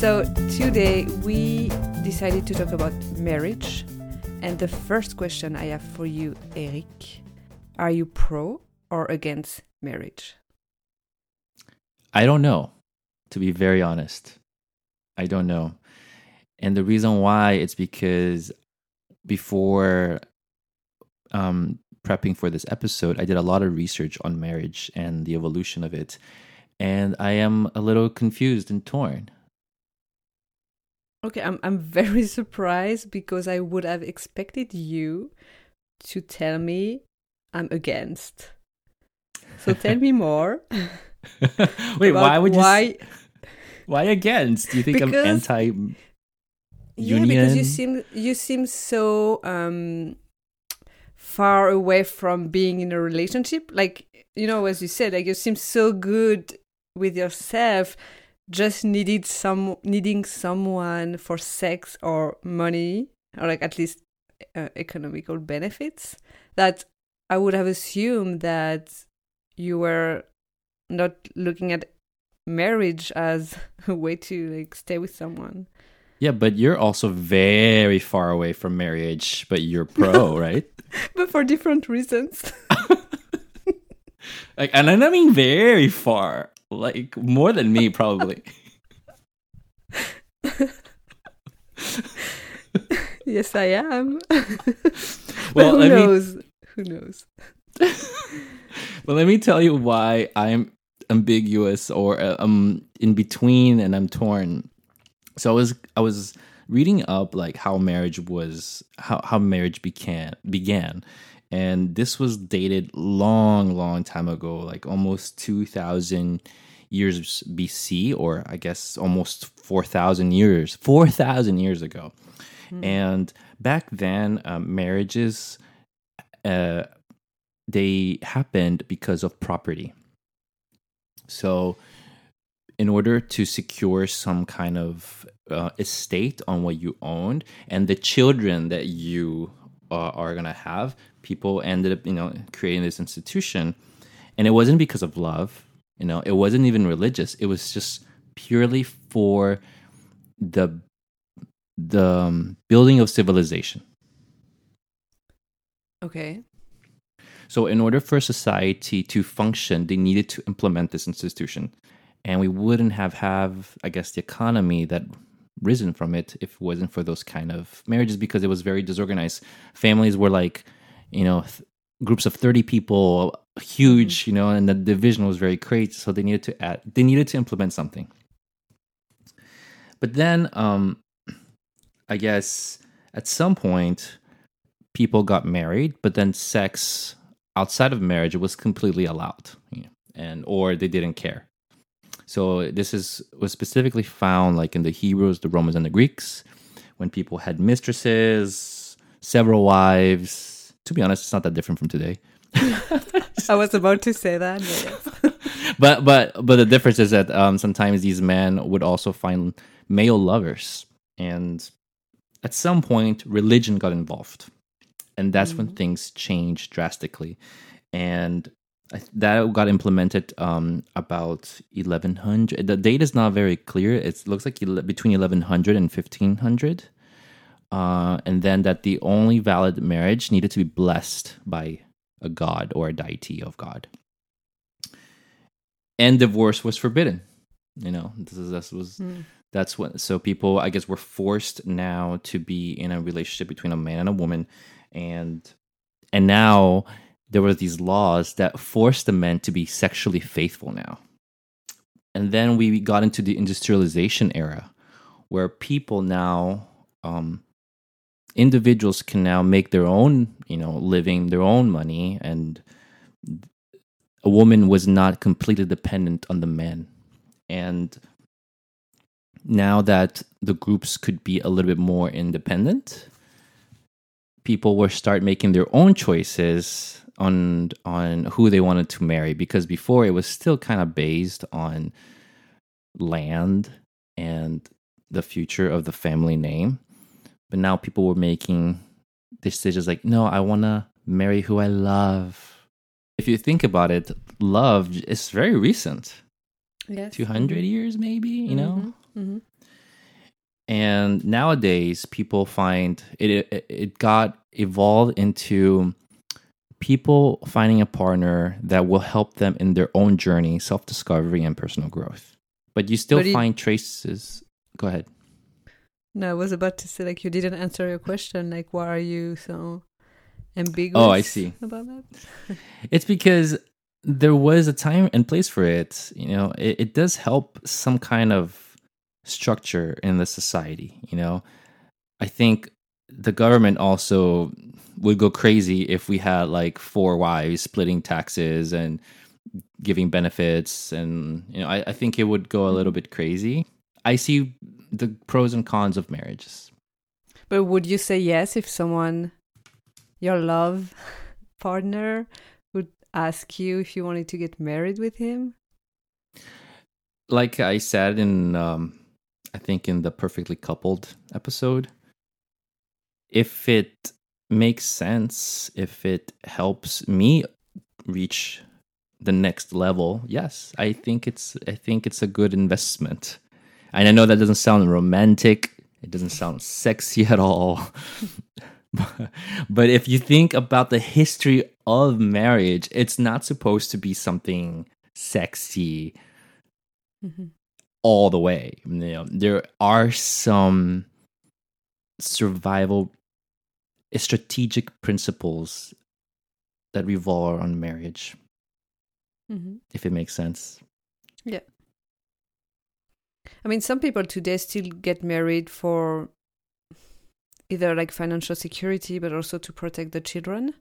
So today we decided to talk about marriage. And the first question I have for you, Eric, are you pro or against marriage? I don't know, to be very honest. I don't know. And the reason why it's because before um, prepping for this episode, I did a lot of research on marriage and the evolution of it. And I am a little confused and torn. Okay, I'm I'm very surprised because I would have expected you to tell me I'm against. So tell me more. Wait, why would you why why against? Do you think Because- I'm anti Yeah, because you seem you seem so um far away from being in a relationship. Like you know, as you said, like you seem so good with yourself, just needed some needing someone for sex or money or like at least uh, economical benefits. That I would have assumed that you were not looking at marriage as a way to like stay with someone. Yeah, but you're also very far away from marriage, but you're pro, right? but for different reasons. Like, and I mean very far, like more than me, probably. yes, I am. Well, who let me- knows? Who knows? well, let me tell you why I'm ambiguous or uh, um in between, and I'm torn. So I was I was reading up like how marriage was how how marriage began began, and this was dated long long time ago, like almost two thousand years BC, or I guess almost four thousand years four thousand years ago. And back then, um, marriages uh, they happened because of property. So, in order to secure some kind of uh, estate on what you owned and the children that you uh, are gonna have, people ended up, you know, creating this institution, and it wasn't because of love. You know, it wasn't even religious. It was just purely for the the um, building of civilization. Okay. So, in order for society to function, they needed to implement this institution, and we wouldn't have have I guess the economy that risen from it if it wasn't for those kind of marriages because it was very disorganized. Families were like, you know, th- groups of thirty people, huge, you know, and the division was very crazy. So they needed to add, they needed to implement something. But then, um, I guess at some point, people got married, but then sex outside of marriage was completely allowed, you know, and or they didn't care. So this is was specifically found like in the Hebrews, the Romans, and the Greeks, when people had mistresses, several wives. To be honest, it's not that different from today. I was about to say that. But but but but the difference is that um, sometimes these men would also find male lovers, and at some point, religion got involved, and that's when things changed drastically, and that got implemented um, about 1100. The date is not very clear. It looks like ele- between 1100 and 1500. Uh, and then that the only valid marriage needed to be blessed by a god or a deity of God and divorce was forbidden. You know, this is this was Hmm. that's what so people I guess were forced now to be in a relationship between a man and a woman, and and now there were these laws that forced the men to be sexually faithful now. And then we got into the industrialization era, where people now, um, individuals can now make their own, you know, living, their own money, and a woman was not completely dependent on the man. And now that the groups could be a little bit more independent, people will start making their own choices on on who they wanted to marry because before it was still kind of based on land and the future of the family name. But now people were making decisions like, no, I want to marry who I love. If you think about it, love is very recent. yes. 200 years maybe, you know? Mhm, mhm. and nowadays people find it, it it got evolved into people finding a partner that will help them in their own journey, self discovery, and personal growth. But you still But it- find traces. Go ahead. No, I was about to say like you didn't answer your question. Like, why are you so ambiguous? Oh, I see. about that. It's because there was a time and place for it. You know, it, it does help some kind of structure in the society. You know, I think the government also would go crazy if we had like four wives splitting taxes and giving benefits. And, you know, I, I think it would go a little bit crazy. I see the pros and cons of marriages. But would you say yes if someone, your love partner, would ask you if you wanted to get married with him? like I said in um I think in the perfectly coupled episode if it makes sense if it helps me reach the next level yes I think it's I think it's a good investment and I know that doesn't sound romantic it doesn't sound sexy at all but if you think about the history of marriage it's not supposed to be something sexy Mm-hmm. all the way. You know, there are some survival strategic principles that revolve around marriage, Mm-hmm. if it makes sense. I mean, some people today still get married for either like financial security, but also to protect the children.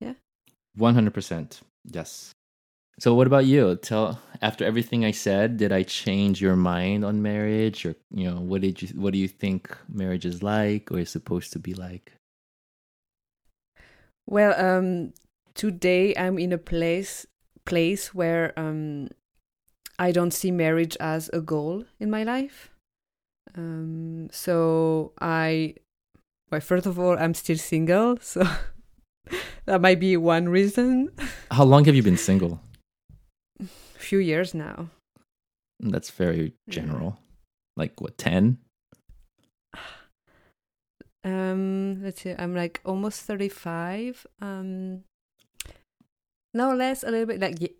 Yeah. One hundred percent. Yes. So what about you? Tell after everything I said, did I change your mind on marriage or you know, what did you what do you think marriage is like or is supposed to be like? Well, um, today I'm in a place place where um, I don't see marriage as a goal in my life. Um, so I, well, first of all, I'm still single, so that might be one reason. How long have you been single? A few years now. That's very general. Like what, 10? Um, let's see, I'm like almost 35. Um, no less, a little bit like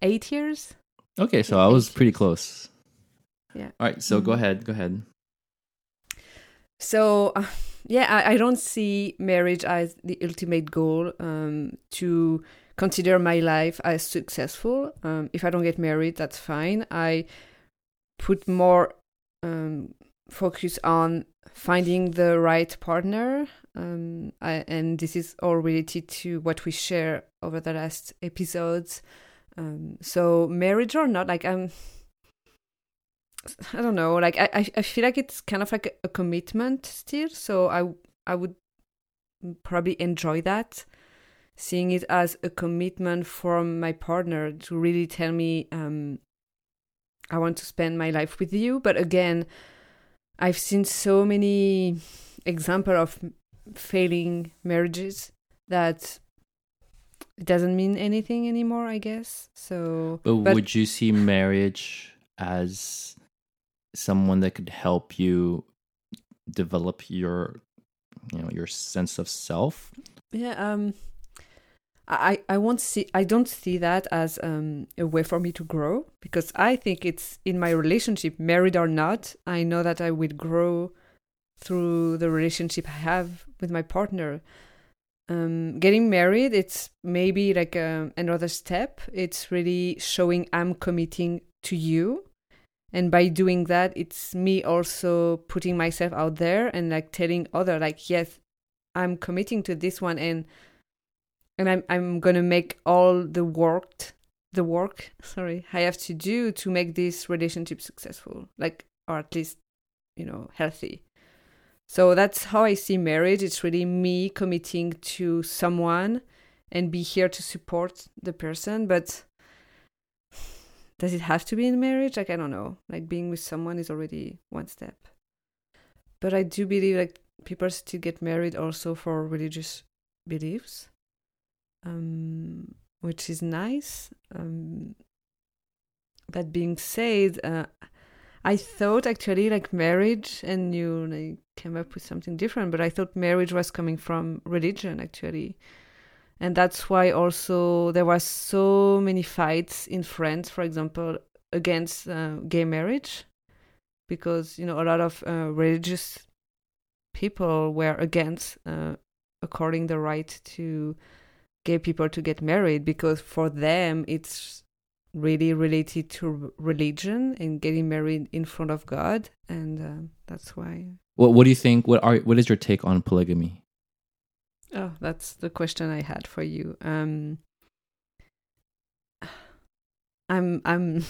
eight years. Okay, so I was pretty close. Yeah. All right, so go Mhm. ahead. Go ahead. So, uh, yeah, I, I don't see marriage as the ultimate goal um, to consider my life as successful. Um, if I don't get married, that's fine. I put more um, focus on finding the right partner. Um, I, and this is all related to what we share over the last episodes. Um, so, marriage or not, like, I'm. I don't know. Like I, I, feel like it's kind of like a, a commitment still. So I, I would probably enjoy that, seeing it as a commitment from my partner to really tell me, um, I want to spend my life with you. But again, I've seen so many example of failing marriages that it doesn't mean anything anymore. I guess so. But, but would you see marriage as someone that could help you develop your you know your sense of self? Yeah, um I I won't see I don't see that as um a way for me to grow because I think it's in my relationship, married or not, I know that I will grow through the relationship I have with my partner. Um getting married it's maybe like um another step. It's really showing I'm committing to you. And by doing that, it's me also putting myself out there and like telling other like yes, I'm committing to this one and and I'm I'm gonna make all the work the work sorry I have to do to make this relationship successful like or at least you know healthy. So that's how I see marriage. It's really me committing to someone and be here to support the person, but does it have to be in marriage? Like I don't know. Like being with someone is already one step. But I do believe like people still get married also for religious beliefs, um, which is nice. Um, that being said, uh, I thought actually like marriage, and you like came up with something different. But I thought marriage was coming from religion actually, and that's why also there was so many fights in France, for example, against uh, gay marriage, because you know a lot of uh, religious people were against uh, according the right to gay people to get married because for them it's really related to religion and getting married in front of God, and uh, that's why. What What do you think? What are What is your take on polygamy? Oh, that's the question I had for you. Um, I'm I'm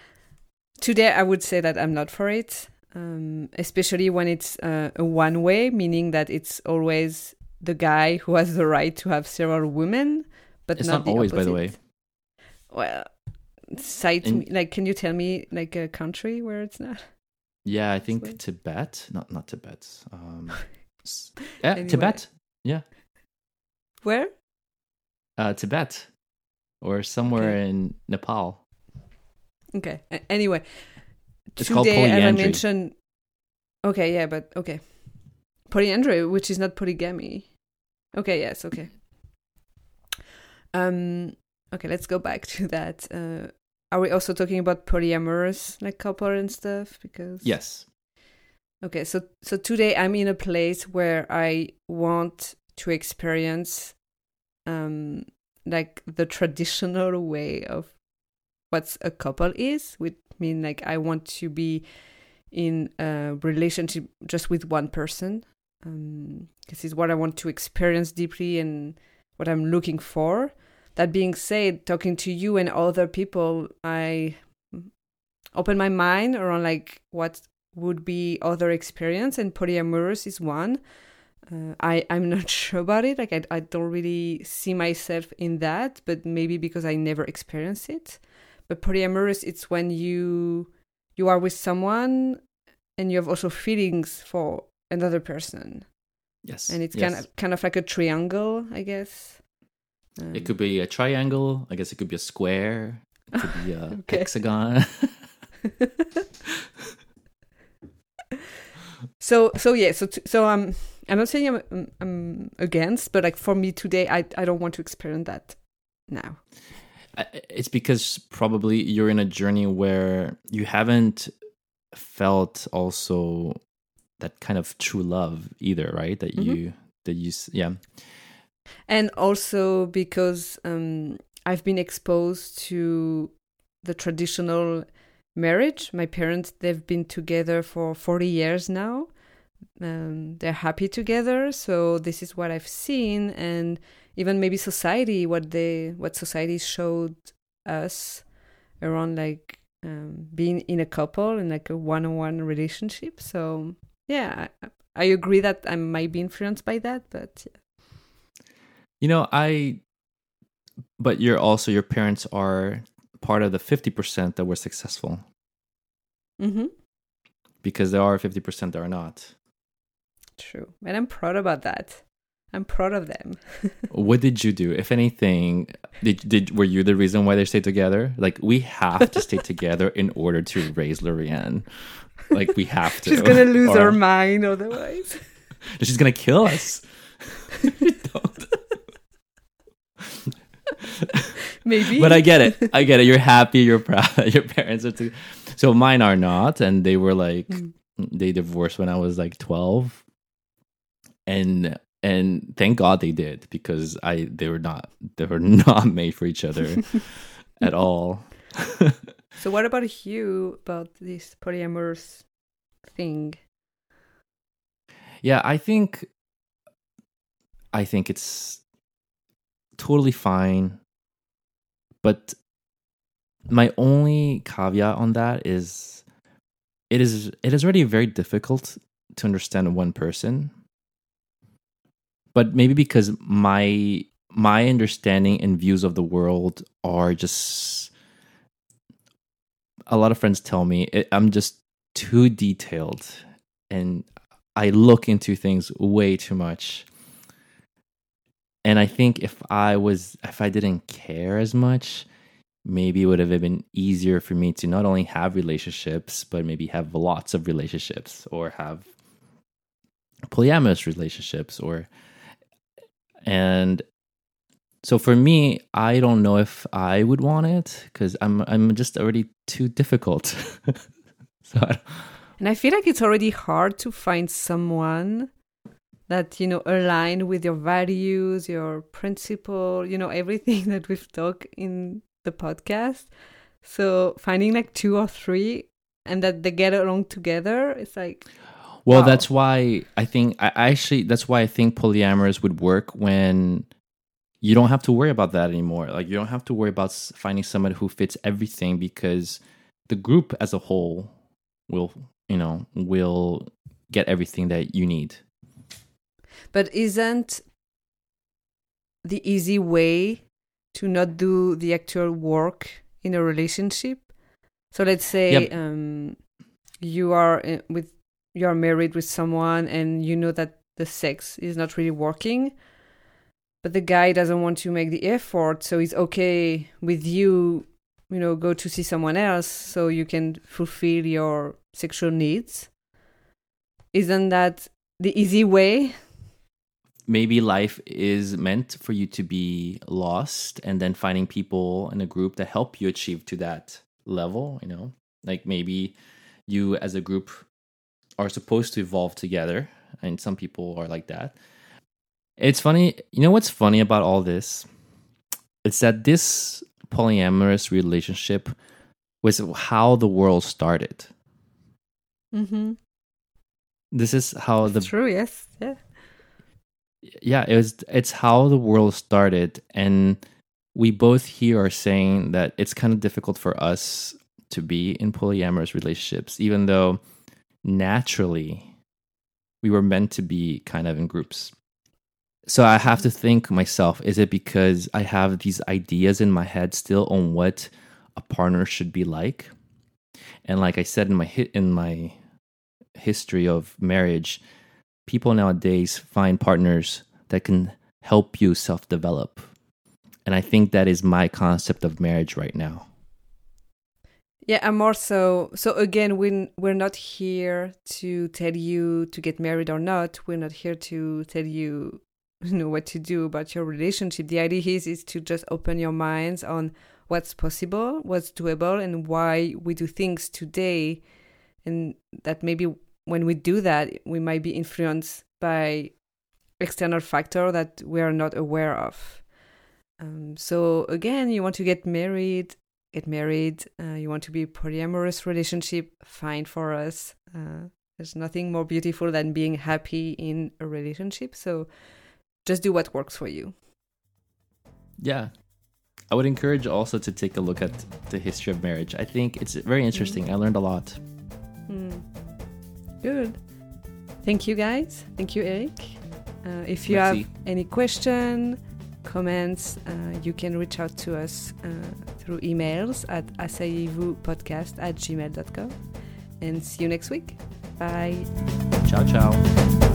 today. I would say that I'm not for it, um, especially when it's uh, a one way, meaning that it's always the guy who has the right to have several women, but It's not, not always, by the way. Well, cite In- me, like, can you tell me like a country where it's not? Yeah, I think Sweet. Tibet. Not not Tibet. Um, yeah, Anyway. Tibet. Yeah, Where? uh, Tibet, or somewhere Okay. in Nepal. Okay. Anyway, It's called today, as I mentioned, okay, yeah, but okay, polyandry, which is not polygamy. Okay, yes, okay. Um, okay, let's go back to that. Uh, are we also talking about polyamorous like couple and stuff? Because Yes. Okay, so so today I'm in a place where I want to experience um like the traditional way of what a couple is, which mean like I want to be in a relationship just with one person. Um this is what I want to experience deeply and what I'm looking for. That being said, talking to you and other people, I open my mind around like what would be other experience and polyamorous is one. Uh, i i'm not sure about it. Like I, I don't really see myself in that but maybe because i never experienced it. But polyamorous it's when you you are with someone and you have also feelings for another person. Yes. and it's yes. kind of kind of like a triangle i guess um, It could be a triangle. I guess it could be a square. It could be a Okay. hexagon. so so yeah so t- so um i'm not saying I'm, I'm i'm against but like for me today i i don't want to experience that now it's because probably you're in a journey where you haven't felt also that kind of true love either, right? That Mhm. you that you yeah. And also because um i've been exposed to the traditional marriage. My parents they've been together for 40 years now. Um, they're happy together. So this is what i've seen. And even maybe society what they what society showed us around like um, being in a couple and like a one-on-one relationship. So yeah i, I agree that i might be influenced by that but You know, I but you're also your parents are part of the 50% that were successful mm-hmm. because there are 50% that are not. True. And I'm proud about that. I'm proud of them. what did you do? If anything, did did were you the reason why they stayed together? Like we have to stay together in order to raise Laurianne. Like we have to. She's gonna lose or- her mind otherwise. She's gonna kill us. Maybe. but I get it. I get it. You're happy. You're proud. that Your parents are too. So mine are not, and they were like Mm. they divorced when I was like twelve, and and thank God they did because I they were not they were not made for each other at all. So what about you about this polyamorous thing? yeah, I think I think it's totally fine, but my only caveat on that is it is it is already very difficult to understand one person. But maybe because my my understanding and views of the world are just a lot of friends tell me it, i'm just too detailed and i look into things way too much and i think if i was if i didn't care as much maybe it would have been easier for me to not only have relationships, but maybe have lots of relationships or have polyamorous relationships or and so for me i don't know if i would want it because i'm i'm just already too difficult. So I and i feel like it's already hard to find someone that you know align with your values your principle you know everything that we've talked in the podcast. So finding like two or three and that they get along together it's like well Wow. that's why i think i actually that's why i think polyamorous would work when you don't have to worry about that anymore. Like you don't have to worry about finding someone who fits everything because the group as a whole will you know will get everything that you need But isn't the easy way to not do the actual work in a relationship? So let's say Yep. um, you are uh, with you are married with someone and you know that the sex is not really working, but the guy doesn't want to make the effort, so he's okay with you. You know, go to see someone else so you can fulfill your sexual needs. Isn't that the easy way maybe life is meant for you to be lost and then finding people in a group that help you achieve to that level you know like maybe you as a group are supposed to evolve together and some people are like that it's funny you know what's funny about all this it's that this polyamorous relationship was how the world started Mm-hmm. this is how the True. Yes. Yeah. Yeah it was it's how the world started and we both here are saying that it's kind of difficult for us to be in polyamorous relationships even though naturally we were meant to be kind of in groups. So i have to think myself is it because i have these ideas in my head still on what a partner should be like? And like i said in my hit in my history of marriage people nowadays find partners that can help you self develop. And I think that is my concept of marriage right now. Yeah, I'm more so. So again, we're we're not here to tell you to get married or not. We're not here to tell you, you know, what to do about your relationship. The idea is is to just open your minds on what's possible, what's doable, and why we do things today, and that maybe when we do that, we might be influenced by external factor that we are not aware of. Um, so again, you want to get married, get married. Uh, you want to be polyamorous relationship, fine for us. Uh, there's nothing more beautiful than being happy in a relationship. So just do what works for you. Yeah. I would encourage also to take a look at the history of marriage. I think it's very interesting. I learned a lot. Good. Thank you, guys. Thank you, Eric. Uh, if you Merci. have any question, comments, uh, you can reach out to us uh, through emails at acaivouspodcast at gmail.com. And see you next week. Bye. Ciao, ciao.